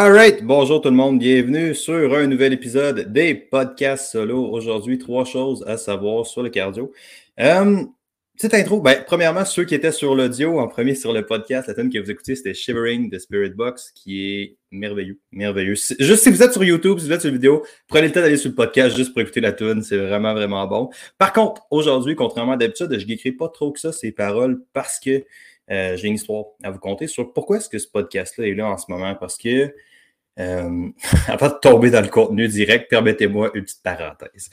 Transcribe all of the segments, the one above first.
Alright, bonjour tout le monde, bienvenue sur un nouvel épisode des podcasts solo. Aujourd'hui, trois choses à savoir sur le cardio. Euh, petite intro, ben, premièrement, ceux qui étaient sur l'audio, en premier sur le podcast, la tune que vous écoutez, c'était Shivering de Spirit Box, qui est merveilleux, merveilleux. Juste si vous êtes sur YouTube, si vous êtes sur vidéo, prenez le temps d'aller sur le podcast juste pour écouter la tune, c'est vraiment, vraiment bon. Par contre, aujourd'hui, contrairement à d'habitude, je n'écris pas trop que ça, ces paroles, parce que euh, j'ai une histoire à vous conter sur pourquoi est-ce que ce podcast-là est là en ce moment. Parce que, euh, avant de tomber dans le contenu direct, permettez-moi une petite parenthèse.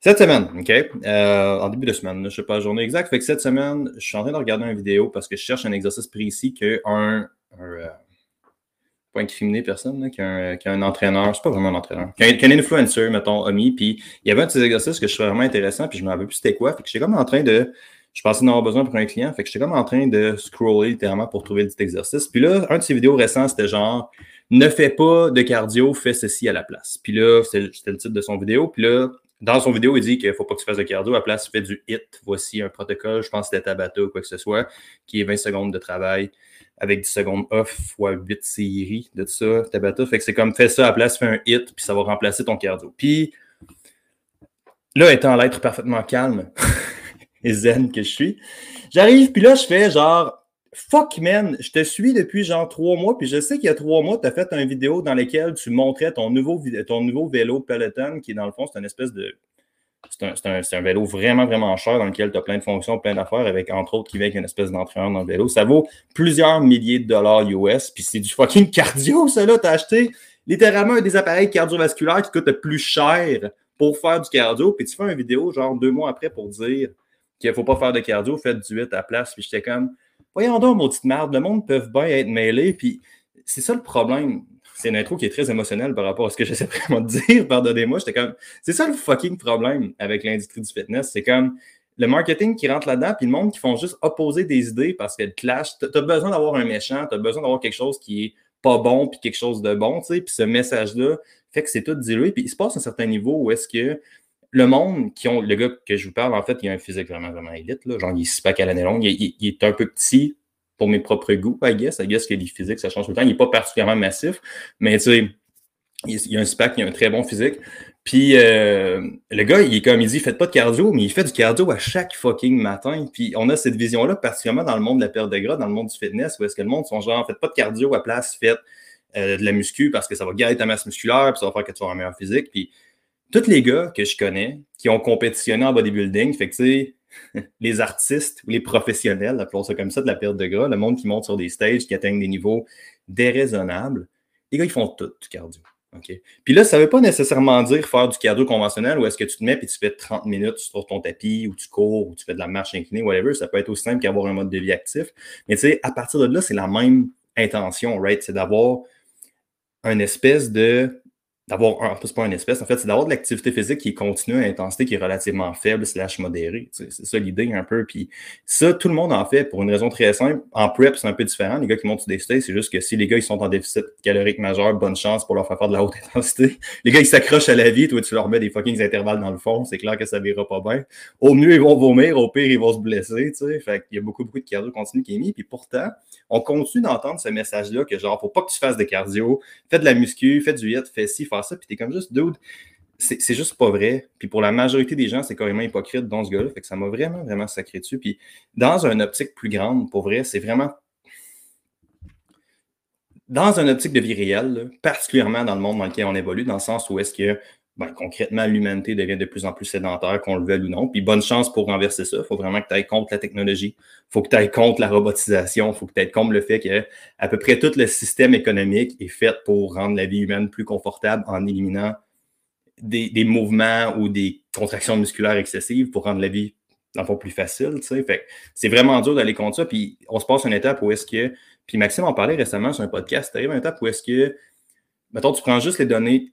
Cette semaine, OK, euh, en début de semaine, je ne sais pas la journée exacte, fait que cette semaine, je suis en train de regarder une vidéo parce que je cherche un exercice précis qu'un un, euh, pas incriminé personne, qui, a un, entraîneur, c'est pas vraiment un entraîneur, qui a, un influencer, mettons, a mis, puis il y avait un de ces exercices que je trouvais vraiment intéressant, puis je me rappelle plus c'était quoi, fait que j'étais comme en train de je pensais en avoir besoin pour un client. Fait que j'étais comme en train de scroller littéralement pour trouver le petit exercice. Puis là, un de ces vidéos récents, c'était genre ne fais pas de cardio, fais ceci à la place. Puis là, c'était le titre de son vidéo. Puis là, dans son vidéo, il dit qu'il ne faut pas que tu fasses de cardio. À la place, fais du HIT. Voici un protocole, je pense que c'était Tabata ou quoi que ce soit, qui est 20 secondes de travail avec 10 secondes off fois 8 séries de ça, Tabata. Fait que c'est comme fais ça à la place, fais un HIT, puis ça va remplacer ton cardio. Puis là, étant l'être parfaitement calme, et zen que je suis. J'arrive, puis là, je fais genre Fuck man, je te suis depuis genre trois mois, puis je sais qu'il y a trois mois, tu as fait une vidéo dans laquelle tu montrais ton nouveau, vélo Peloton, qui dans le fond, c'est une espèce de. C'est un, un, vélo vraiment, vraiment cher dans lequel tu as plein de fonctions, plein d'affaires, avec entre autres qui vient avec une espèce d'entraîneur dans le vélo. Ça vaut plusieurs milliers de dollars US, puis c'est du fucking cardio, ça là. Tu as acheté littéralement un des appareils cardiovasculaires qui coûte le plus cher pour faire du cardio, puis tu fais une vidéo genre deux mois après pour dire qu'il ne faut pas faire de cardio, faites du 8 à la place. Puis j'étais comme, voyons donc, mon petite merde, le monde peut bien être mêlé. Puis c'est ça le problème. C'est une intro qui est très émotionnelle par rapport à ce que j'essaie vraiment de dire, pardonnez-moi. J'étais comme, c'est ça le fucking problème avec l'industrie du fitness. C'est comme le marketing qui rentre là-dedans, puis le monde qui font juste opposer des idées parce qu'elles clashent. Tu as besoin d'avoir un méchant, tu as besoin d'avoir quelque chose qui est pas bon, puis quelque chose de bon, tu sais. Puis ce message-là fait que c'est tout dilué. Puis il se passe un certain niveau où est-ce que le monde qui ont, le gars que je vous parle, en fait, il a un physique vraiment, vraiment élite. Là. Genre, il est six à l'année longue. Il, est un peu petit pour mes propres goûts, I guess. I guess que les physiques, ça change tout le temps. Il n'est pas particulièrement massif, mais tu sais, il, a un SPAC, il a un très bon physique. Puis euh, le gars, il est comme il dit, faites pas de cardio, mais il fait du cardio à chaque fucking matin. Puis on a cette vision-là, particulièrement dans le monde de la perte de gras, dans le monde du fitness, où est-ce que le monde sont genre, faites pas de cardio à place, faites euh, de la muscu parce que ça va garder ta masse musculaire, puis ça va faire que tu vas un meilleur physique. Puis tous les gars que je connais qui ont compétitionné en bodybuilding, fait que les artistes ou les professionnels, appelons ça comme ça, de la perte de gras, le monde qui monte sur des stages, qui atteignent des niveaux déraisonnables, les gars, ils font tout du cardio. Puis là, ça ne veut pas nécessairement dire faire du cardio conventionnel où est-ce que tu te mets et tu fais 30 minutes sur ton tapis ou tu cours ou tu fais de la marche inclinée, whatever. Ça peut être aussi simple qu'avoir un mode de vie actif. Mais tu sais, à partir de là, c'est la même intention, right? C'est d'avoir une espèce de d'avoir un, c'est pas une espèce, en fait, c'est d'avoir de l'activité physique qui est continue à intensité qui est relativement faible slash modérée. C'est ça l'idée un peu. Puis ça, tout le monde en fait pour une raison très simple. En prep, c'est un peu différent. Les gars qui montent sur des stages, c'est juste que si les gars ils sont en déficit calorique majeur, bonne chance pour leur faire faire de la haute intensité. Les gars, ils s'accrochent à la vie, toi, tu leur mets des fucking intervalles dans le fond, c'est clair que ça verra pas bien. Au mieux, ils vont vomir, au pire, ils vont se blesser, tu sais. Fait qu'il y a beaucoup, beaucoup de cardio continu qui est mis. Puis pourtant, on continue d'entendre ce message-là que genre, faut pas que tu fasses de cardio, fais de la muscu, fais du hit, fais ci, fais ça, puis t'es comme juste, dude, c'est juste pas vrai. Puis pour la majorité des gens, c'est carrément hypocrite dans ce gars-là. Fait que ça m'a vraiment, vraiment sacré dessus. Puis dans une optique plus grande, pour vrai, c'est vraiment. Dans une optique de vie réelle, particulièrement dans le monde dans lequel on évolue, dans le sens où est-ce que ben, concrètement, l'humanité devient de plus en plus sédentaire, qu'on le veuille ou non. Puis bonne chance pour renverser ça. Il faut vraiment que tu ailles contre la technologie. Il faut que tu ailles contre la robotisation. Il faut que tu ailles contre le fait que à peu près tout le système économique est fait pour rendre la vie humaine plus confortable en éliminant des, mouvements ou des contractions musculaires excessives pour rendre la vie, dans le plus facile. C'est vraiment dur d'aller contre ça. Puis on se passe une étape où est-ce que. Puis Maxime en parlait récemment sur un podcast. Tu arrives à une étape où est-ce que. Mettons, tu prends juste les données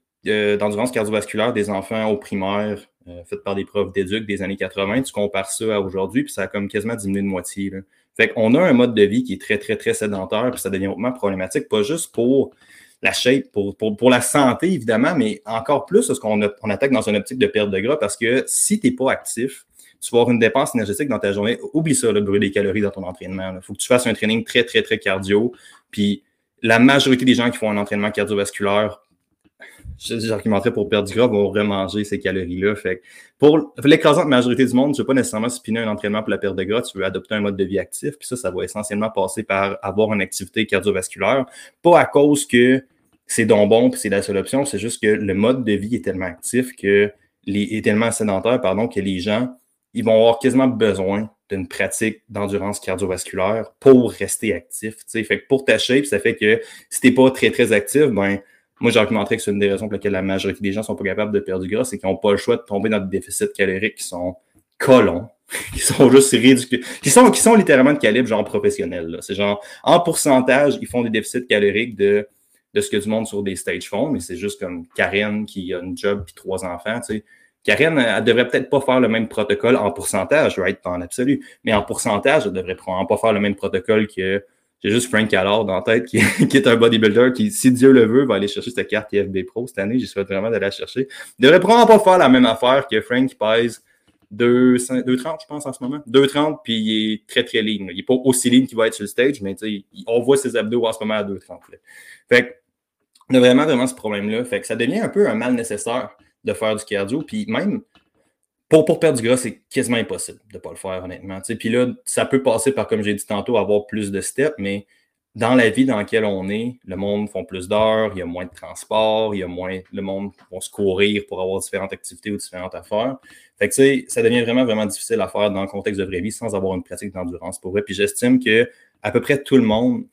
d'endurance cardiovasculaire des enfants au primaire, euh, faites par des profs d'éduc des années 80, tu compares ça à aujourd'hui, puis ça a comme quasiment diminué de moitié. Fait qu'on a un mode de vie qui est très, très, très sédentaire, puis ça devient hautement problématique, pas juste pour la shape, pour, pour, la santé, évidemment, mais encore plus parce qu'on on attaque dans une optique de perte de gras, parce que si tu n'es pas actif, tu vas avoir une dépense énergétique dans ta journée. Oublie ça, le brûler des calories dans ton entraînement. Il faut que tu fasses un training très, très, très cardio. Puis la majorité des gens qui font un entraînement cardiovasculaire, j'argumenterais pour perdre du gras, vont remanger ces calories-là. Fait pour l'écrasante majorité du monde, tu ne veux pas nécessairement spinner un entraînement pour la perte de gras, tu veux adopter un mode de vie actif. Puis ça, ça va essentiellement passer par avoir une activité cardiovasculaire. Pas à cause que c'est donc bon puis c'est la seule option, c'est juste que le mode de vie est tellement actif que les, est tellement sédentaire, pardon, que les gens, ils vont avoir quasiment besoin d'une pratique d'endurance cardiovasculaire pour rester actif. Fait que pour ta shape, ça fait que si tu n'es pas très, très actif, ben, moi, j'argumenterais que c'est une des raisons pour lesquelles la majorité des gens sont pas capables de perdre du gras, c'est qu'ils n'ont pas le choix de tomber dans des déficits caloriques qui sont colons, qui sont juste ridicules, qui sont, qui sont littéralement de calibre genre professionnel. C'est genre, en pourcentage, ils font des déficits caloriques de, de ce que du monde sur des stages font, mais c'est juste comme Karen qui a une job puis trois enfants, tu sais. Karen, elle devrait peut-être pas faire le même protocole en pourcentage, right, en absolu, mais en pourcentage, elle devrait probablement pas faire le même protocole que j'ai juste Frank Allard la tête, qui, est un bodybuilder qui, si Dieu le veut, va aller chercher cette carte IFB Pro cette année. J'espère vraiment d'aller la chercher. Il devrait probablement pas faire la même affaire que Frank qui pèse 2,30, je pense, en ce moment. 2,30, puis il est très, très lean. Il n'est pas aussi lean qu'il va être sur le stage, mais on voit ses abdos en ce moment à 2,30. Fait on a vraiment, vraiment ce problème-là. Fait que ça devient un peu un mal nécessaire de faire du cardio. Puis même, pour, pour perdre du gras, c'est quasiment impossible de ne pas le faire, honnêtement. Puis là, ça peut passer par, comme j'ai dit tantôt, avoir plus de steps, mais dans la vie dans laquelle on est, le monde font plus d'heures, il y a moins de transport, il y a moins, le monde va se courir pour avoir différentes activités ou différentes affaires. Fait que, ça devient vraiment, vraiment difficile à faire dans le contexte de vraie vie sans avoir une pratique d'endurance pour vrai. Puis j'estime que à peu près tout le monde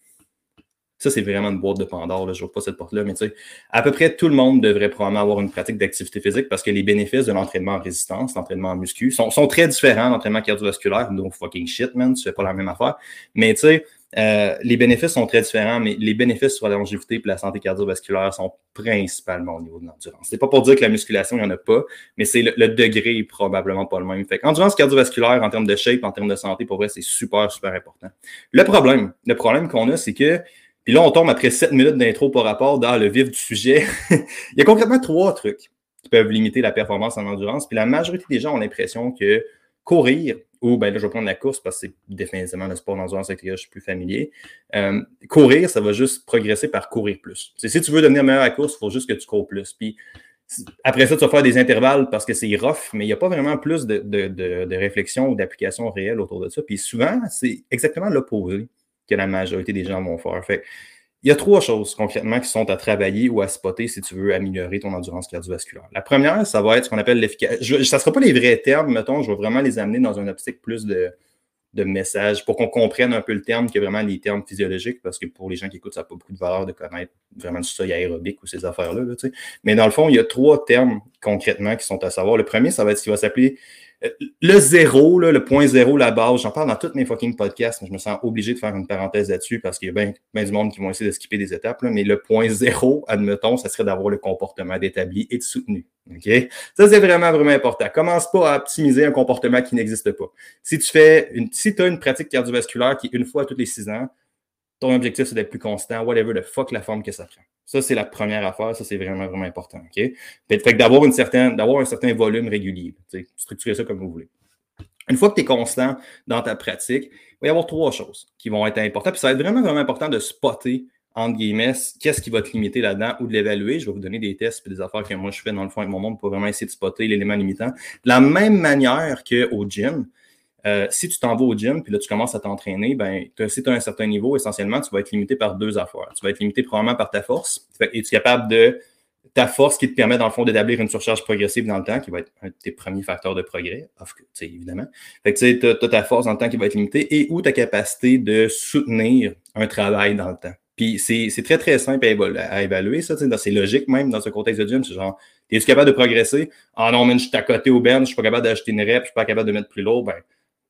ça, c'est vraiment une boîte de Pandore. Je ne pas cette porte-là, mais tu sais, à peu près tout le monde devrait probablement avoir une pratique d'activité physique parce que les bénéfices de l'entraînement en résistance, l'entraînement en muscu, sont, sont très différents l'entraînement cardiovasculaire. Donc, fucking shit, man, tu fais pas la même affaire. Mais tu sais, euh, les bénéfices sont très différents, mais les bénéfices sur la longévité et la santé cardiovasculaire sont principalement au niveau de l'endurance. C'est pas pour dire que la musculation, il n'y en a pas, mais c'est le, degré est probablement pas le même. Fait endurance cardiovasculaire en termes de shape, en termes de santé, pour vrai, c'est super, super important. Le problème, le problème qu'on a, c'est que puis là, on tombe après 7 minutes d'intro par rapport dans le vif du sujet. Il y a concrètement trois trucs qui peuvent limiter la performance en endurance. Puis la majorité des gens ont l'impression que courir, ou ben là, je vais prendre la course parce que c'est définitivement le sport d'endurance avec lequel je suis plus familier. Euh, courir, ça va juste progresser par courir plus. si tu veux devenir meilleur à la course, il faut juste que tu cours plus. Puis après ça, tu vas faire des intervalles parce que c'est rough, mais il n'y a pas vraiment plus de, de, de réflexion ou d'application réelle autour de ça. Puis souvent, c'est exactement l'opposé que la majorité des gens vont faire. Il y a trois choses concrètement qui sont à travailler ou à spotter si tu veux améliorer ton endurance cardiovasculaire. La première, ça va être ce qu'on appelle l'efficacité. Ça ne sera pas les vrais termes, mettons, je vais vraiment les amener dans un optique plus de, de messages pour qu'on comprenne un peu le terme que vraiment les termes physiologiques, parce que pour les gens qui écoutent, ça n'a pas beaucoup de valeur de connaître vraiment tout ça aérobique ou ces affaires-là. Mais dans le fond, il y a trois termes concrètement qui sont à savoir. Le premier, ça va être ce qui va s'appeler le zéro, le point zéro, la base, j'en parle dans tous mes fucking podcasts, mais je me sens obligé de faire une parenthèse là-dessus parce qu'il y a bien, du monde qui vont essayer de skipper des étapes. mais le point zéro, admettons, ça serait d'avoir le comportement d'établi et de soutenu. Ça, c'est vraiment, vraiment important. Commence pas à optimiser un comportement qui n'existe pas. Si tu fais une, si tu as une pratique cardiovasculaire qui est une fois tous les six ans, ton objectif, c'est d'être plus constant, whatever the fuck la forme que ça prend. Ça, c'est la première affaire. Ça, c'est vraiment, vraiment important. Fait, que d'avoir une certaine, d'avoir un certain volume régulier. Structurer ça comme vous voulez. Une fois que tu es constant dans ta pratique, il va y avoir trois choses qui vont être importantes. Puis ça va être vraiment, vraiment important de spotter, entre guillemets, qu'est-ce qui va te limiter là-dedans ou de l'évaluer. Je vais vous donner des tests et des affaires que moi je fais dans le fond avec mon monde pour vraiment essayer de spotter l'élément limitant. De la même manière qu'au gym, euh, si tu t'en vas au gym, puis là, tu commences à t'entraîner, ben, si tu as un certain niveau, essentiellement, tu vas être limité par deux affaires. Tu vas être limité probablement par ta force. Et tu es capable de ta force qui te permet, dans le fond, d'établir une surcharge progressive dans le temps, qui va être un de tes premiers facteurs de progrès, évidemment. Fait que tu as, ta force dans le temps qui va être limitée et ou ta capacité de soutenir un travail dans le temps. Puis c'est très, très simple à, évaluer, ça. C'est logique même dans ce contexte de gym. C'est genre, es-tu capable de progresser? Ah non, mais je suis à côté au bench, je suis pas capable d'acheter une rep, je suis pas capable de mettre plus lourd. Ben,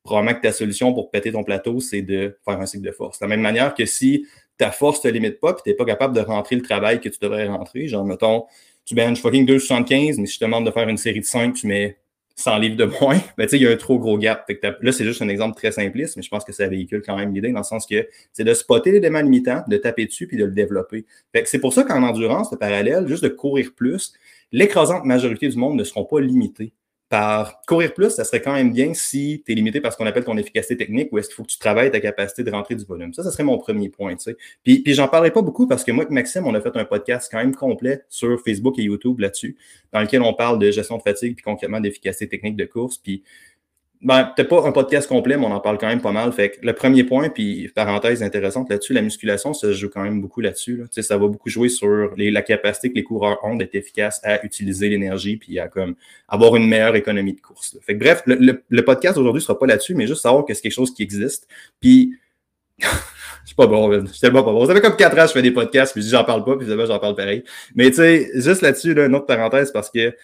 probablement que ta solution pour péter ton plateau, c'est de faire un cycle de force. De la même manière que si ta force ne te limite pas et tu n'es pas capable de rentrer le travail que tu devrais rentrer, genre, mettons, tu benches fucking 2,75, mais si je te demande de faire une série de 5, tu mets 100 livres de moins, ben, tu sais, il y a un trop gros gap. là, c'est juste un exemple très simpliste, mais je pense que ça véhicule quand même l'idée dans le sens que c'est de spotter l'élément limitant, de taper dessus puis de le développer. c'est pour ça qu'en endurance, le parallèle, juste de courir plus, l'écrasante majorité du monde ne seront pas limités par courir plus, ça serait quand même bien si tu es limité par ce qu'on appelle ton efficacité technique ou est-ce qu'il faut que tu travailles ta capacité de rentrer du volume. Ça, ça serait mon premier point. Puis, puis j'en parlerai pas beaucoup parce que moi et Maxime, on a fait un podcast quand même complet sur Facebook et YouTube là-dessus, dans lequel on parle de gestion de fatigue puis concrètement d'efficacité technique de course. Puis ben, peut-être pas un podcast complet, mais on en parle quand même pas mal. Fait que le premier point, puis parenthèse intéressante là-dessus, la musculation, ça joue quand même beaucoup là-dessus. Là. Ça va beaucoup jouer sur les, la capacité que les coureurs ont d'être efficaces à utiliser l'énergie puis à comme avoir une meilleure économie de course. Fait que bref, le, le, podcast aujourd'hui sera pas là-dessus, mais juste savoir que c'est quelque chose qui existe. Puis je suis pas bon, je suis tellement pas bon. Ça fait comme quatre ans que je fais des podcasts, puis j'en parle pas, puis j'en parle pareil. Mais tu sais, juste là-dessus, là, une autre parenthèse, parce que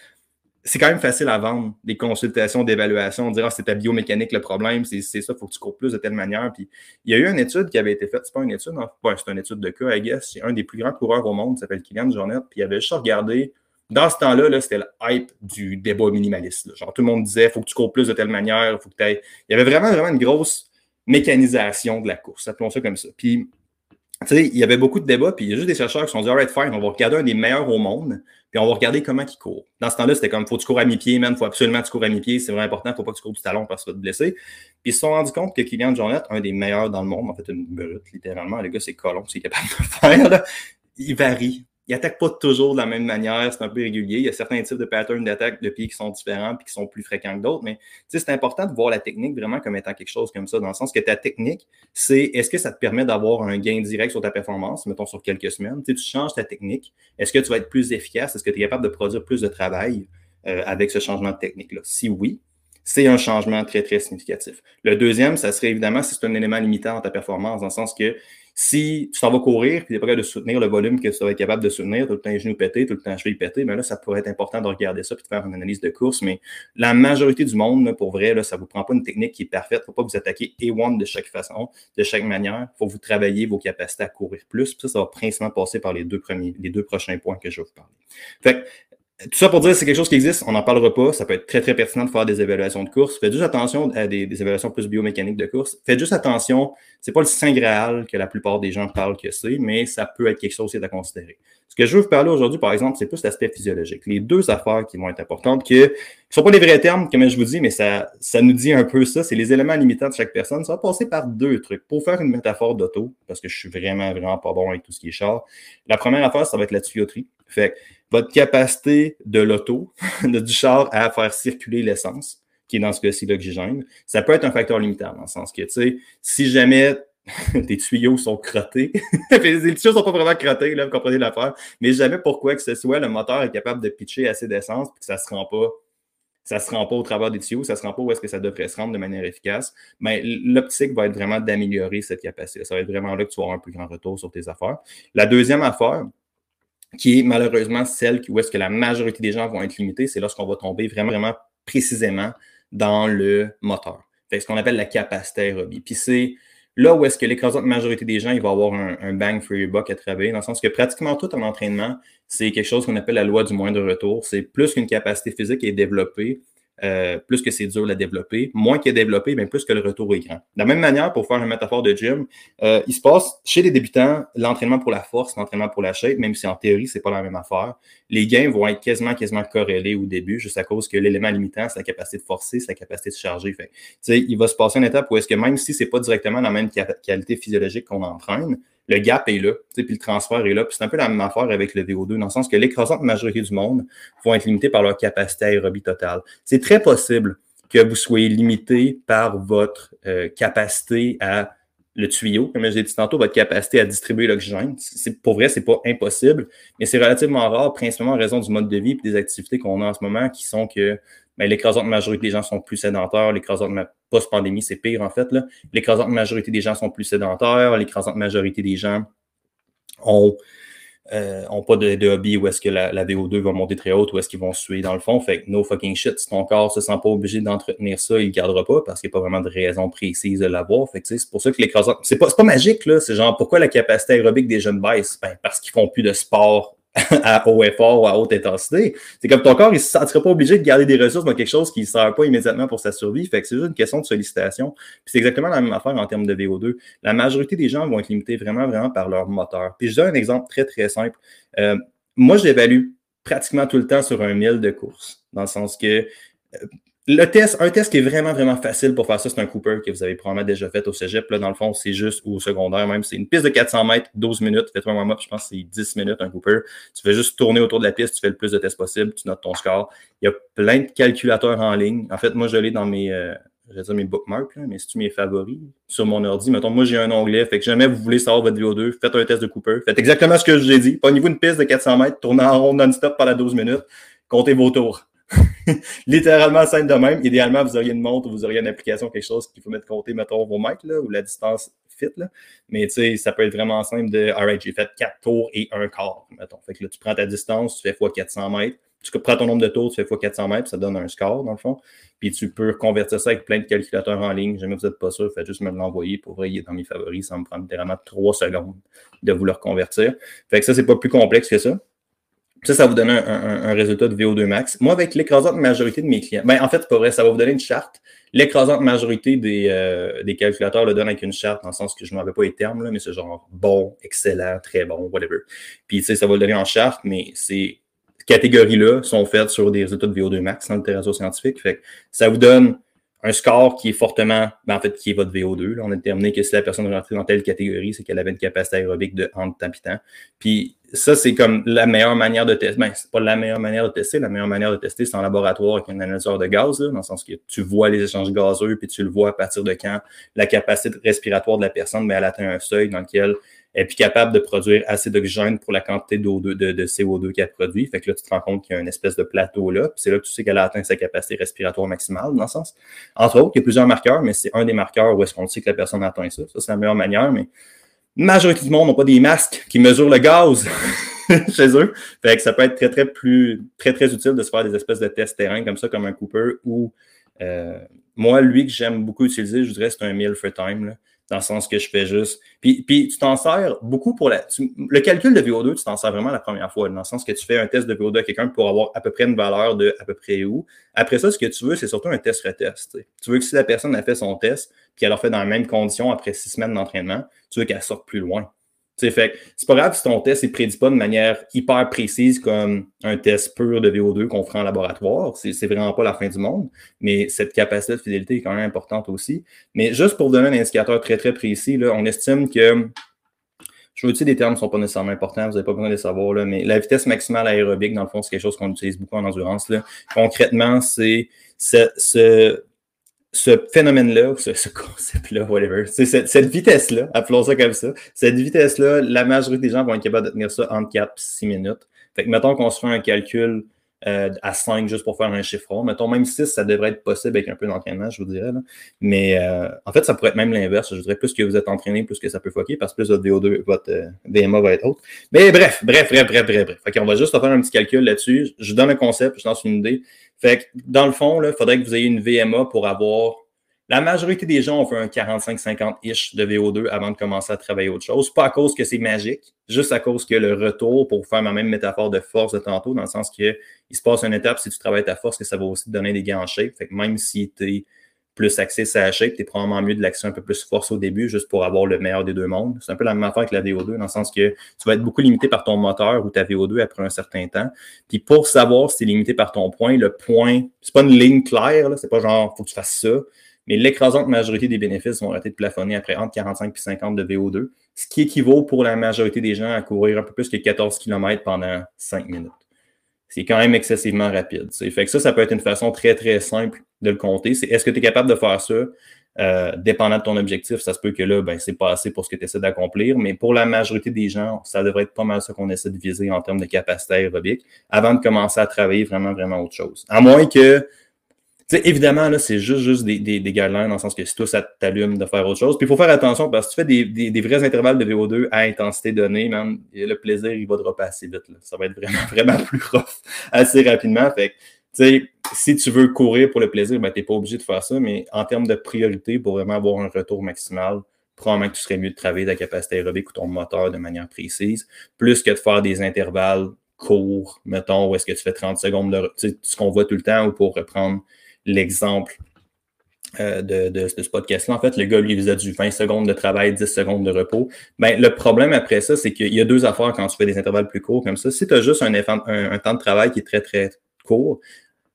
c'est quand même facile à vendre des consultations d'évaluation, dire ah, c'est ta biomécanique le problème, c'est ça, il faut que tu cours plus de telle manière. Puis il y a eu une étude qui avait été faite, c'est pas une étude, c'est une étude de cas, I guess. C'est un des plus grands coureurs au monde, s'appelle Kylian Jornet, puis il avait juste regardé. Dans ce temps-là, -là, c'était le hype du débat minimaliste. Genre, tout le monde disait faut que tu cours plus de telle manière, faut que tu Il y avait vraiment, vraiment une grosse mécanisation de la course, appelons ça comme ça. Puis sais, il y avait beaucoup de débats, puis il y a juste des chercheurs qui se sont dit, alright, fine, on va regarder un des meilleurs au monde, puis on va regarder comment il court. Dans ce temps-là, c'était comme, faut que tu cours à mi-pied, même, faut absolument que tu cours à mi-pied, c'est vraiment important, faut pas que tu cours du talon parce que tu vas te blesser. Puis ils se sont rendus compte que Kylian Jornet, un des meilleurs dans le monde, en fait, une brute, littéralement, le gars, c'est colon, c'est capable de faire, il varie il attaque pas toujours de la même manière, c'est un peu irrégulier. Il y a certains types de patterns d'attaque de pied qui sont différents et qui sont plus fréquents que d'autres, mais c'est important de voir la technique vraiment comme étant quelque chose comme ça, dans le sens que ta technique, c'est est-ce que ça te permet d'avoir un gain direct sur ta performance, mettons sur quelques semaines? tu changes ta technique, est-ce que tu vas être plus efficace, est-ce que tu es capable de produire plus de travail euh, avec ce changement de technique-là? Si oui, c'est un changement très, très significatif. Le deuxième, ça serait évidemment si c'est un élément limitant dans ta performance, dans le sens que si tu t'en vas courir, puis tu capable de soutenir le volume que tu vas être capable de soutenir, tout le temps genou pété, tout le temps cheville pété, mais là, ça pourrait être important de regarder ça puis de faire une analyse de course. Mais la majorité du monde, pour vrai, là, ça ne vous prend pas une technique qui est parfaite. Il ne faut pas vous attaquer A1 de chaque façon, de chaque manière. Il faut vous travailler vos capacités à courir plus. Puis ça, ça va principalement passer par les deux premiers, les deux prochains points que je vais vous parler. Fait tout ça pour dire c'est quelque chose qui existe, on n'en parlera pas. Ça peut être très, très pertinent de faire des évaluations de course. Faites juste attention à des, évaluations plus biomécaniques de course. Faites juste attention, c'est pas le Saint Graal que la plupart des gens parlent que c'est, mais ça peut être quelque chose qui est à considérer. Ce que je veux vous parler aujourd'hui, par exemple, c'est plus l'aspect physiologique. Les deux affaires qui vont être importantes, qui ne sont pas des vrais termes, comme je vous dis, mais ça, ça nous dit un peu ça. C'est les éléments limitants de chaque personne. Ça va passer par deux trucs. Pour faire une métaphore d'auto, parce que je suis vraiment, vraiment pas bon avec tout ce qui est char. La première affaire, ça va être la tuyauterie. Fait votre capacité de l'auto, du char à faire circuler l'essence, qui est dans ce cas-ci l'oxygène, ça peut être un facteur limitant, dans le sens que, tu sais, si jamais tes tuyaux sont crottés. les tuyaux sont pas vraiment crottés, là, vous comprenez l'affaire. Mais jamais pourquoi que ce soit, le moteur est capable de pitcher assez d'essence puis que ça se rend pas. Ça se rend pas au travers des tuyaux, ça se rend pas où est-ce que ça devrait se rendre de manière efficace. Mais l'optique va être vraiment d'améliorer cette capacité. Ça va être vraiment là que tu avoir un plus grand retour sur tes affaires. La deuxième affaire, qui est malheureusement celle où est-ce que la majorité des gens vont être limités, c'est lorsqu'on va tomber vraiment, vraiment précisément dans le moteur. C'est ce qu'on appelle la capacité aérobie. Puis c'est Là où est-ce que l'écrasante majorité des gens, ils vont avoir un, bang for your buck à travailler, dans le sens que pratiquement tout en entraînement, c'est quelque chose qu'on appelle la loi du moindre retour. C'est plus qu'une capacité physique est développée, euh, plus que c'est dur à développer. Moins qu'il est développé, bien plus que le retour est grand. De la même manière, pour faire une métaphore de gym, euh, il se passe chez les débutants l'entraînement pour la force, l'entraînement pour la shape, même si en théorie, c'est pas la même affaire. Les gains vont être quasiment, quasiment corrélés au début, juste à cause que l'élément limitant, c'est la capacité de forcer, c'est la capacité de charger. Fait, il va se passer une étape où est-ce que même si c'est pas directement la même qualité physiologique qu'on entraîne, le gap est là, puis le transfert est là. Puis c'est un peu la même affaire avec le VO2, dans le sens que l'écrasante majorité du monde vont être limités par leur capacité aérobie totale. C'est très possible que vous soyez limité par votre euh, capacité à le tuyau, comme j'ai dit tantôt, votre capacité à distribuer l'oxygène. Pour vrai, c'est pas impossible, mais c'est relativement rare, principalement en raison du mode de vie et des activités qu'on a en ce moment qui sont que ben, l'écrasante majorité des gens sont plus sédentaires, l'écrasante post-pandémie, c'est pire en fait. L'écrasante majorité des gens sont plus sédentaires, l'écrasante majorité des gens ont, euh, ont pas de, hobby où est-ce que la, VO2 va monter très haute, où est-ce qu'ils vont suer dans le fond. Fait que no fucking shit, si ton corps se sent pas obligé d'entretenir ça, il le gardera pas parce qu'il n'y a pas vraiment de raison précise de l'avoir. Fait que c'est pour ça que l'écrasante. C'est pas, pas magique, là. C'est genre pourquoi la capacité aérobique des jeunes baisse? Ben, parce qu'ils font plus de sport à haut effort ou à haute intensité. C'est comme ton corps, il ne se sentirait pas obligé de garder des ressources dans quelque chose qui ne sert pas immédiatement pour sa survie. Fait que c'est juste une question de sollicitation. Puis c'est exactement la même affaire en termes de VO2. La majorité des gens vont être limités vraiment, vraiment par leur moteur. Puis je donne un exemple très, très simple. Euh, moi, je l'évalue pratiquement tout le temps sur un mille de course. Dans le sens que le test, un test qui est vraiment, vraiment facile pour faire ça, c'est un Cooper que vous avez probablement déjà fait au cégep. Là, dans le fond, c'est juste au secondaire même. C'est une piste de 400 mètres, 12 minutes. Fais-toi un warm-up, je pense que c'est 10 minutes un Cooper. Tu fais juste tourner autour de la piste, tu fais le plus de tests possible, tu notes ton score. Il y a plein de calculateurs en ligne. En fait, moi, je l'ai dans mes, euh, dire mes bookmarks, mais c'est mes favoris? Sur mon ordi. Mettons, moi, j'ai un onglet. Fait que jamais vous voulez savoir votre VO2, faites un test de Cooper. Faites exactement ce que je vous ai dit. Prenez-vous une piste de 400 mètres, tournez en rond non-stop pendant 12 minutes, comptez vos tours. littéralement simple de même. Idéalement, vous auriez une montre ou vous auriez une application, quelque chose qu'il faut mettre compter, mettons, vos mètres là, ou la distance fit. Là. Mais tu sais, ça peut être vraiment simple de Alright, j'ai fait 4 tours et un quart, mettons. Fait que là, tu prends ta distance, tu fais x 400 mètres. Tu prends ton nombre de tours, tu fais x 400 mètres, ça donne un score, dans le fond. Puis tu peux convertir ça avec plein de calculateurs en ligne. Jamais vous n'êtes pas sûr, faites juste me l'envoyer. Pour vrai, il est dans mes favoris. Ça me prend littéralement 3 secondes de vous le reconvertir. Fait que ça, c'est pas plus complexe que ça. Ça, ça vous donne un, résultat de VO2 max. Moi, avec l'écrasante majorité de mes clients, ben, en fait, c'est pas vrai, ça va vous donner une charte. L'écrasante majorité des, euh, des, calculateurs le donne avec une charte, dans le sens que je ne m'avais pas les termes, là, mais c'est genre bon, excellent, très bon, whatever. Puis, tu sais, ça va le donner en charte, mais ces catégories-là sont faites sur des résultats de VO2 max dans le littérature scientifique. Fait que ça vous donne un score qui est fortement, ben en fait, qui est votre VO2. Là. On a déterminé que si la personne est rentrée dans telle catégorie, c'est qu'elle avait une capacité aérobique de entre temps. Puis ça, c'est comme la meilleure manière de tester. Ben, c'est pas la meilleure manière de tester. La meilleure manière de tester, c'est en laboratoire avec un analyseur de gaz, là, dans le sens que tu vois les échanges gazeux, puis tu le vois à partir de quand la capacité respiratoire de la personne, ben, elle atteint un seuil dans lequel elle est plus capable de produire assez d'oxygène pour la quantité de, de, CO2 qu'elle produit. Fait que là, tu te rends compte qu'il y a une espèce de plateau là. Puis c'est là que tu sais qu'elle a atteint sa capacité respiratoire maximale, dans le sens. Entre autres, il y a plusieurs marqueurs, mais c'est un des marqueurs où est-ce qu'on sait que la personne atteint ça. Ça, c'est la meilleure manière, mais majorité du monde n'a pas des masques qui mesurent le gaz chez eux. Fait que ça peut être très, très plus, très, très utile de se faire des espèces de tests terrain comme ça, comme un Cooper ou euh, moi, lui que j'aime beaucoup utiliser, je dirais, c'est un meal for time. Là dans le sens que je fais juste. Puis, puis tu t'en sers beaucoup pour la. le calcul de VO2, tu t'en sers vraiment la première fois, dans le sens que tu fais un test de VO2 à quelqu'un pour avoir à peu près une valeur de à peu près où. Après ça, ce que tu veux, c'est surtout un test-retest. Tu veux que si la personne a fait son test, puis elle a fait dans les mêmes conditions après six semaines d'entraînement, tu veux qu'elle sorte plus loin. Fait c'est pas grave si ton test ne prédit pas de manière hyper précise comme un test pur de VO2 qu'on fera en laboratoire. C'est vraiment pas la fin du monde, mais cette capacité de fidélité est quand même importante aussi. Mais juste pour donner un indicateur très, très précis, là, on estime que je veux utiliser des termes qui ne sont pas nécessairement importants, vous n'avez pas besoin de les savoir, là, mais la vitesse maximale aérobique, dans le fond, c'est quelque chose qu'on utilise beaucoup en endurance. Là. Concrètement, c'est ce, ce phénomène-là, ce, ce concept-là, whatever, c'est cette, cette vitesse-là, appelons ça comme ça, cette vitesse-là, la majorité des gens vont être capables de tenir ça entre 4 et 6 minutes. Fait que mettons qu'on se fait un calcul euh, à 5 juste pour faire un chiffre Mettons même 6, ça devrait être possible avec un peu d'entraînement, je vous dirais. Là. Mais euh, en fait, ça pourrait être même l'inverse. Je dirais plus que vous êtes entraîné, plus que ça peut foquer, parce que plus votre VO2, votre euh, VMA va être haute. Mais bref, bref, bref, bref, bref, bref. Fait qu'on va juste faire un petit calcul là-dessus. Je donne un concept, je lance une idée. Fait que dans le fond, il faudrait que vous ayez une VMA pour avoir. La majorité des gens ont fait un 45-50-ish de VO2 avant de commencer à travailler autre chose. Pas à cause que c'est magique, juste à cause que le retour, pour faire ma même métaphore de force de tantôt, dans le sens qu'il se passe une étape, si tu travailles ta force, que ça va aussi te donner des gains en shape. Fait que même si tu plus axé shape, tu es probablement mieux de l'action un peu plus force au début, juste pour avoir le meilleur des deux mondes. C'est un peu la même affaire avec la VO2, dans le sens que tu vas être beaucoup limité par ton moteur ou ta VO2 après un certain temps. Puis pour savoir si tu es limité par ton point, le point, c'est pas une ligne claire, c'est pas genre faut que tu fasses ça, mais l'écrasante majorité des bénéfices vont arrêter de plafonner après entre 45 et 50 de VO2, ce qui équivaut pour la majorité des gens à courir un peu plus que 14 km pendant 5 minutes c'est quand même excessivement rapide. Fait que ça, ça peut être une façon très, très simple de le compter. C'est est-ce que tu es capable de faire ça? Euh, dépendant de ton objectif, ça se peut que là, ben, c'est pas assez pour ce que tu essaies d'accomplir, mais pour la majorité des gens, ça devrait être pas mal ça qu'on essaie de viser en termes de capacité aérobique avant de commencer à travailler vraiment, vraiment autre chose. À moins que évidemment, là, c'est juste, juste des, des, des, guidelines dans le sens que si toi, ça t'allume de faire autre chose. Puis il faut faire attention parce que si tu fais des, des, vrais intervalles de VO2 à intensité donnée, man, le plaisir, il va dropper assez vite. Là. Ça va être vraiment, vraiment plus rough assez rapidement. Fait que, tu sais, si tu veux courir pour le plaisir, ben, tu n'es pas obligé de faire ça, mais en termes de priorité, pour vraiment avoir un retour maximal, probablement que tu serais mieux de travailler ta capacité aérobique ou ton moteur de manière précise, plus que de faire des intervalles courts, mettons, où est-ce que tu fais 30 secondes de, ce qu'on voit tout le temps, ou pour reprendre l'exemple euh, de, ce podcast-là. En fait, le gars, lui, faisait du 20 secondes de travail, 10 secondes de repos. Ben, le problème après ça, c'est qu'il y a deux affaires quand tu fais des intervalles plus courts comme ça. Si tu as juste un, temps de travail qui est très, très court,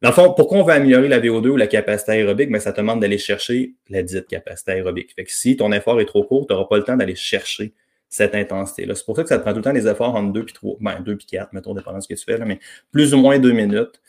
dans le fond, pourquoi on veut améliorer la VO2 ou la capacité aérobique? Mais ça te demande d'aller chercher la dite capacité aérobique. Fait que si ton effort est trop court, tu n'auras pas le temps d'aller chercher cette intensité-là. C'est pour ça que ça te prend tout le temps des efforts entre 2 et 3, ben 2 puis 4, mettons, dépendant de ce que tu fais, là, mais plus ou moins 2 minutes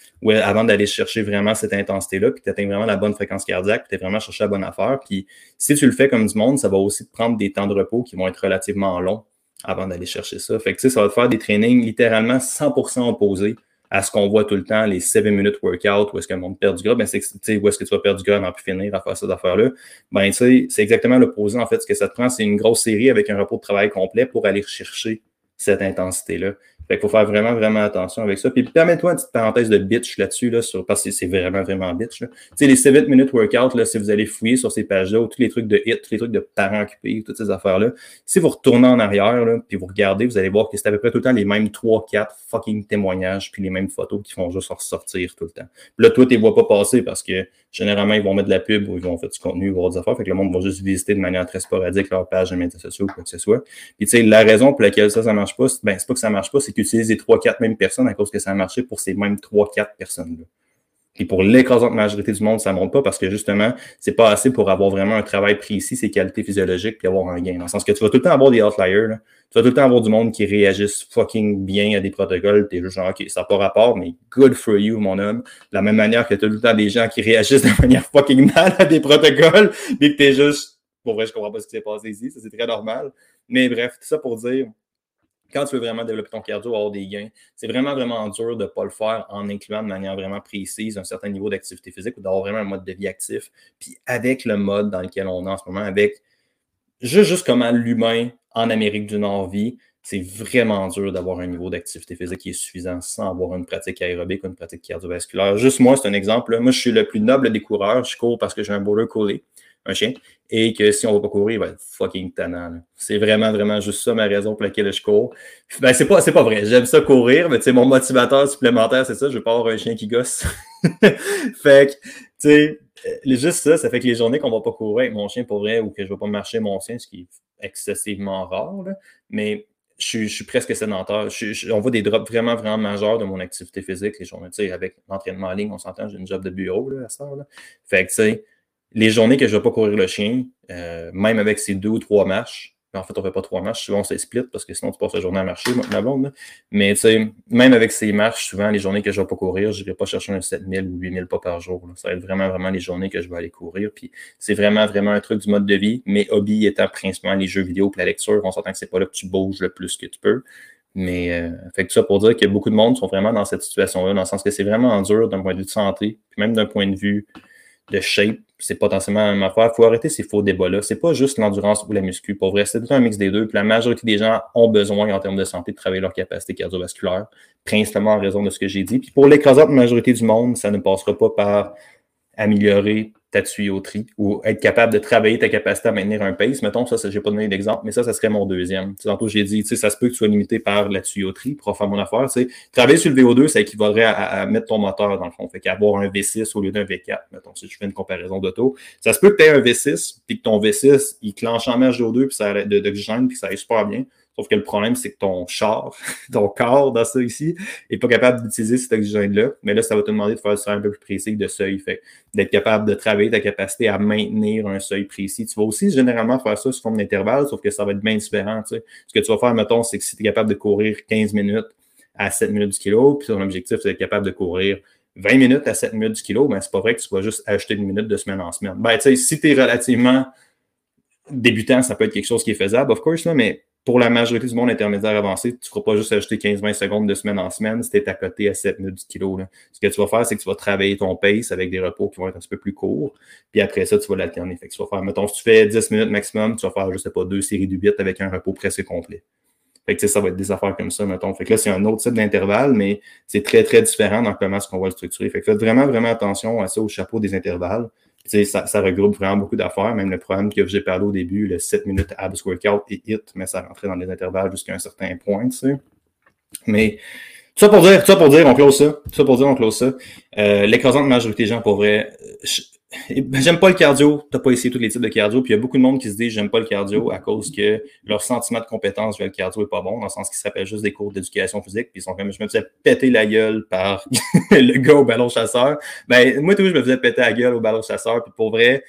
avant d'aller chercher vraiment cette intensité-là, puis tu atteins vraiment la bonne fréquence cardiaque, puis tu es vraiment cherché la bonne affaire. Puis si tu le fais comme du monde, ça va aussi te prendre des temps de repos qui vont être relativement longs avant d'aller chercher ça. Fait que tu ça va te faire des trainings littéralement 100% opposés à ce qu'on voit tout le temps, les 7 minutes workout, où est-ce que le monde perd du gras, ben c'est où est-ce que tu vas perdre du gras avant de finir à faire cette affaire-là. Ben, c'est exactement l'opposé, en fait. Ce que ça te prend, c'est une grosse série avec un repos de travail complet pour aller chercher cette intensité-là. Fait qu'il faut faire vraiment, vraiment attention avec ça. Puis permets-toi une petite parenthèse de bitch là-dessus, là, sur, parce que c'est vraiment, vraiment bitch. Tu sais, les 7 minutes workout, là, si vous allez fouiller sur ces pages-là, tous les trucs de hit, tous les trucs de parents occupés, toutes ces affaires-là, si vous retournez en arrière, là, puis vous regardez, vous allez voir que c'est à peu près tout le temps les mêmes 3-4 fucking témoignages, puis les mêmes photos qui font juste ressortir tout le temps. Puis là, toi, tu les vois pas passer parce que généralement, ils vont mettre de la pub ou ils vont faire du contenu, voir des affaires. Fait que le monde va juste visiter de manière très sporadique leur page de médias sociaux ou quoi que ce soit. Puis tu sais, la raison pour laquelle ça, ça marche pas, ben, c'est pas que ça marche pas, c'est qu'ils utilisent les 3-4 mêmes personnes à cause que ça a marché pour ces mêmes 3-4 personnes-là. Et pour l'écrasante majorité du monde, ça ne monte pas parce que justement, c'est pas assez pour avoir vraiment un travail précis, ses qualités physiologiques, puis avoir un gain. Dans le sens que tu vas tout le temps avoir des outliers. Là. Tu vas tout le temps avoir du monde qui réagisse fucking bien à des protocoles. Tu es juste genre, OK, ça n'a pas rapport, mais good for you, mon homme. De la même manière que tu as tout le temps des gens qui réagissent de manière fucking mal à des protocoles, mais que tu es juste, pour vrai, je comprends pas ce qui s'est passé ici. Ça, c'est très normal. Mais bref, tout ça pour dire, quand tu veux vraiment développer ton cardio, avoir des gains, c'est vraiment, vraiment dur de ne pas le faire en incluant de manière vraiment précise un certain niveau d'activité physique ou d'avoir vraiment un mode de vie actif. Puis avec le mode dans lequel on est en ce moment, avec juste, juste comment l'humain en Amérique du Nord vit, c'est vraiment dur d'avoir un niveau d'activité physique qui est suffisant sans avoir une pratique aérobique ou une pratique cardiovasculaire. Juste moi, c'est un exemple. Moi, je suis le plus noble des coureurs. Je cours parce que j'ai un border collie un chien, et que si on ne va pas courir, il va être fucking tannant. C'est vraiment, vraiment juste ça ma raison pour laquelle je cours. Ben, c'est pas, pas vrai. J'aime ça courir, mais mon motivateur supplémentaire, c'est ça. Je veux pas avoir un chien qui gosse. fait que, tu sais, euh, juste ça, ça fait que les journées qu'on va pas courir avec mon chien pour vrai ou que je vais pas marcher mon chien, ce qui est excessivement rare, mais je suis, presque sédentaire. on voit des drops vraiment, vraiment majeurs de mon activité physique les journées. Tu sais, avec l'entraînement en ligne, on s'entend, j'ai une job de bureau là, à ça. Là. Fait que, tu sais, les journées que je ne vais pas courir le chien, euh, même avec ces deux ou trois marches, en fait, on ne fait pas trois marches, souvent on split parce que sinon tu passes la journée à marcher, ma blonde. Mais tu sais, même avec ces marches, souvent les journées que je ne vais pas courir, je ne vais pas chercher un 7000 ou 8000 pas par jour. Ça va être vraiment, vraiment les journées que je vais aller courir. Puis c'est vraiment, vraiment un truc du mode de vie. Mes hobbies étant principalement les jeux vidéo et la lecture, on s'entend que c'est pas là que tu bouges le plus que tu peux. Mais euh, fait que ça pour dire que beaucoup de monde sont vraiment dans cette situation-là, dans le sens que c'est vraiment dur d'un point de vue de santé, puis même d'un point de vue de shape, c'est potentiellement même affaire. Il faut arrêter ces faux débats-là. C'est pas juste l'endurance ou la muscu. Pour vrai, c'est un mix des deux. Puis la majorité des gens ont besoin, en termes de santé, de travailler leur capacité cardiovasculaire, principalement en raison de ce que j'ai dit. Puis pour l'écrasante majorité du monde, ça ne passera pas par améliorer ta tuyauterie ou être capable de travailler ta capacité à maintenir un pace. Mettons, ça, je n'ai pas donné d'exemple, mais ça, ça serait mon deuxième. tantôt, j'ai dit, ça se peut que tu sois limité par la tuyauterie pour faire mon affaire. Travailler sur le VO2, ça équivaudrait à, mettre ton moteur dans le fond. Fait qu'avoir un V6 au lieu d'un V4, mettons, si je fais une comparaison d'auto. Ça se peut que tu aies un V6, puis que ton V6, il clenche en match VO2, puis ça d'oxygène, puis ça aille super bien. Sauf que le problème, c'est que ton char, ton corps dans ça ici, n'est pas capable d'utiliser cet oxygène-là. Mais là, ça va te demander de faire ça un peu plus précis de seuil. Fait d'être capable de travailler ta capacité à maintenir un seuil précis. Tu vas aussi généralement faire ça sous forme d'intervalle, sauf que ça va être bien différent. Ce que tu vas faire, mettons, c'est que si tu es capable de courir 15 minutes à 7 minutes du kilo, puis ton objectif, c'est d'être capable de courir 20 minutes à 7 minutes du kilo, ben, c'est pas vrai que tu vas juste acheter une minute de semaine en semaine. Ben, tu sais, si tu es relativement débutant, ça peut être quelque chose qui est faisable, of course, là, mais pour la majorité du monde intermédiaire avancé, tu ne feras pas juste ajouter 15-20 secondes de semaine en semaine si tu es à côté à 7 minutes du kilo. Ce que tu vas faire, c'est que tu vas travailler ton pace avec des repos qui vont être un petit peu plus courts. Puis après ça, tu vas l'alterner. Fait que tu vas faire, mettons, si tu fais 10 minutes maximum, tu vas faire, je sais pas, deux séries du 8 avec un repos presque complet. Fait que ça va être des affaires comme ça, mettons. Fait que là, c'est un autre type d'intervalle, mais c'est très, très différent dans comment est-ce qu'on va le structurer. Fait que faites vraiment, vraiment attention à ça, au chapeau des intervalles ça, regroupe vraiment beaucoup d'affaires. Même le programme que j'ai parlé au début, le 7 minutes abs workout et hit, mais ça rentrait dans les intervalles jusqu'à un certain point, tu sais. Mais ça pour dire, ça pour dire, on close ça. ça pour dire, on close ça. Euh, l'écrasante majorité des gens, pour vrai, j'aime pas le cardio, t'as pas essayé tous les types de cardio, puis il y a beaucoup de monde qui se dit j'aime pas le cardio à cause que leur sentiment de compétence vers le cardio est pas bon, dans le sens qu'ils s'appellent juste des cours d'éducation physique, puis ils sont comme je me faisais péter la gueule par le gars au ballon chasseur. Ben moi tout je me faisais péter la gueule au ballon chasseur, puis pour vrai,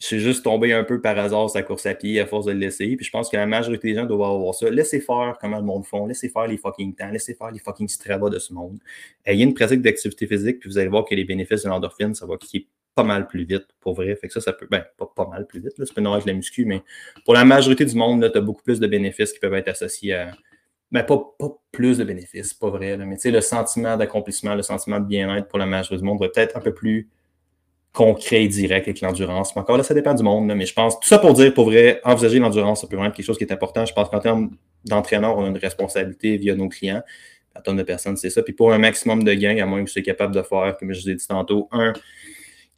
je suis juste tombé un peu par hasard sa course à pied à force de le laisser. Puis je pense que la majorité des gens doivent avoir ça. Laissez faire comment le monde font. Laissez faire les fucking temps. Laissez faire les fucking Strava de ce monde. Ayez une pratique d'activité physique, puis vous allez voir que les bénéfices de l'endorphine, ça va kicker pas mal plus vite, pour vrai. Fait que ça, ça peut. Ben, pas, mal plus vite. Là. Pas une de la muscu, mais pour la majorité du monde, tu as beaucoup plus de bénéfices qui peuvent être associés à. Ben, pas, pas plus de bénéfices, pas vrai. Là, mais tu sais, le sentiment d'accomplissement, le sentiment de bien-être pour la majorité du monde va peut-être un peu plus concret et direct avec l'endurance. Mais encore là, ça dépend du monde. mais je pense, tout ça pour dire, pour vrai, envisager l'endurance, ça peut vraiment être quelque chose qui est important. Je pense qu'en termes d'entraîneur, on a une responsabilité via nos clients. La tonne de personnes, c'est ça. Puis pour un maximum de gains, à moins que je sois capable de faire, comme je vous ai dit tantôt, un,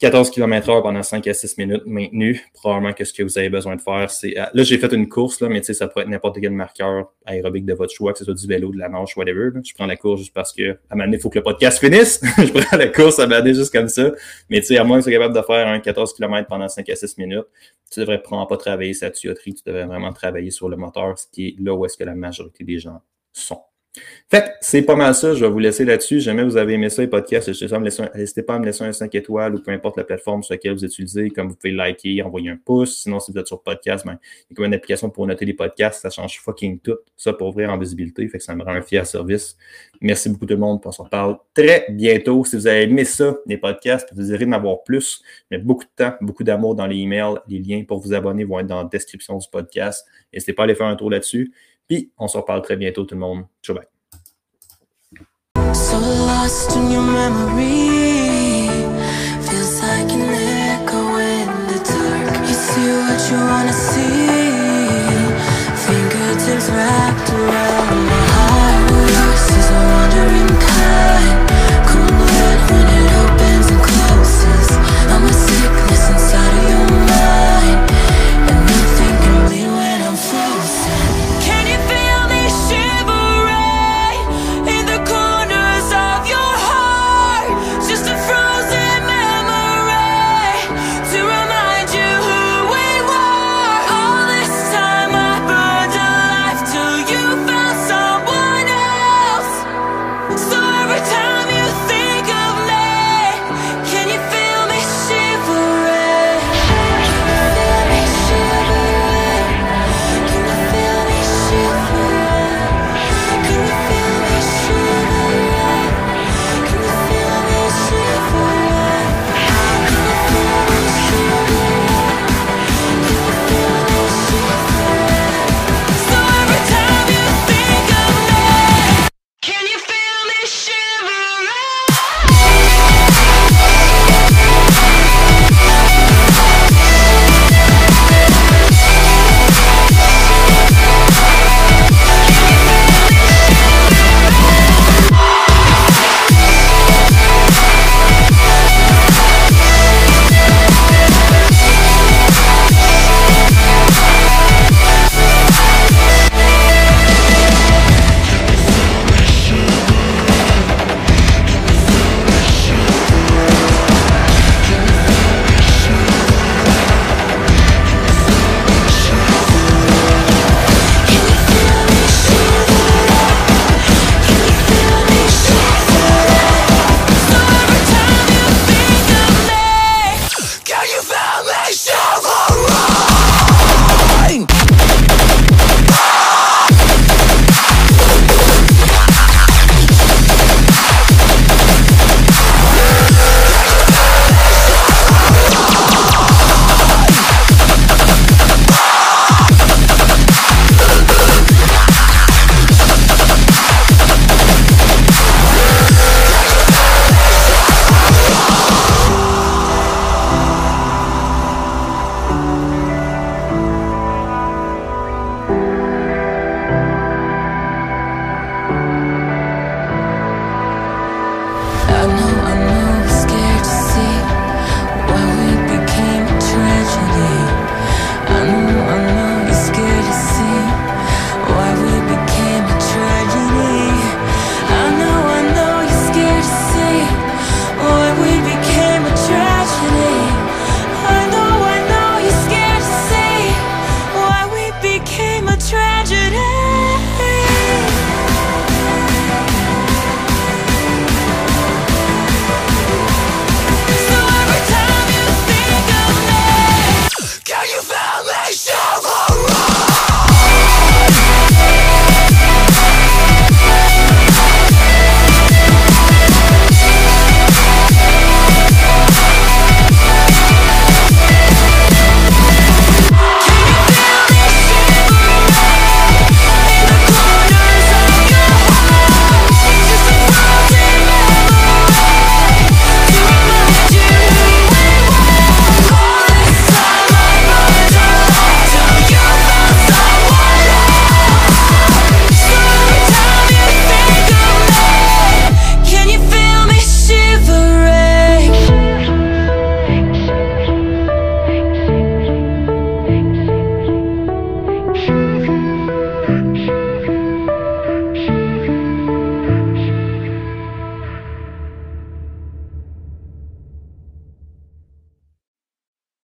14 km/h pendant 5 à 6 minutes maintenu. Probablement que ce que vous avez besoin de faire, c'est. Euh, là, j'ai fait une course, là, mais ça pourrait être n'importe quel marqueur aérobique de votre choix, que ce soit du vélo, de la marche, whatever. Je prends la course juste parce que, à un moment il faut que le podcast finisse. je prends la course à un juste comme ça. Mais tu sais, à moins que tu sois capable de faire un 14 km pendant 5 à 6 minutes, tu devrais prendre pas travailler sa tuyauterie, tu devrais vraiment travailler sur le moteur, ce qui est là où est-ce que la majorité des gens sont. Fait c'est pas mal ça. Je vais vous laisser là-dessus. Jamais vous avez aimé ça, les podcasts, n'hésitez pas à me laisser un 5 étoiles ou peu importe la plateforme sur laquelle vous utilisez. Comme vous pouvez liker, envoyer un pouce. Sinon, si vous êtes sur podcast, ben, il y a comme une application pour noter les podcasts. Ça change fucking tout. Ça pour ouvrir en visibilité. Fait que ça me rend un fier service. Merci beaucoup tout le monde. On se reparle très bientôt. Si vous avez aimé ça, les podcasts, vous désirez en avoir plus, mais beaucoup de temps, beaucoup d'amour dans les emails. Les liens pour vous abonner vont être dans la description du podcast. N'hésitez pas à aller faire un tour là-dessus. Puis on se reparle très bientôt tout le monde. Ciao bye. So lost in your memory Feels like an echo in the dark You see what you wanna see Fingertips wrapped around Tell me, shall I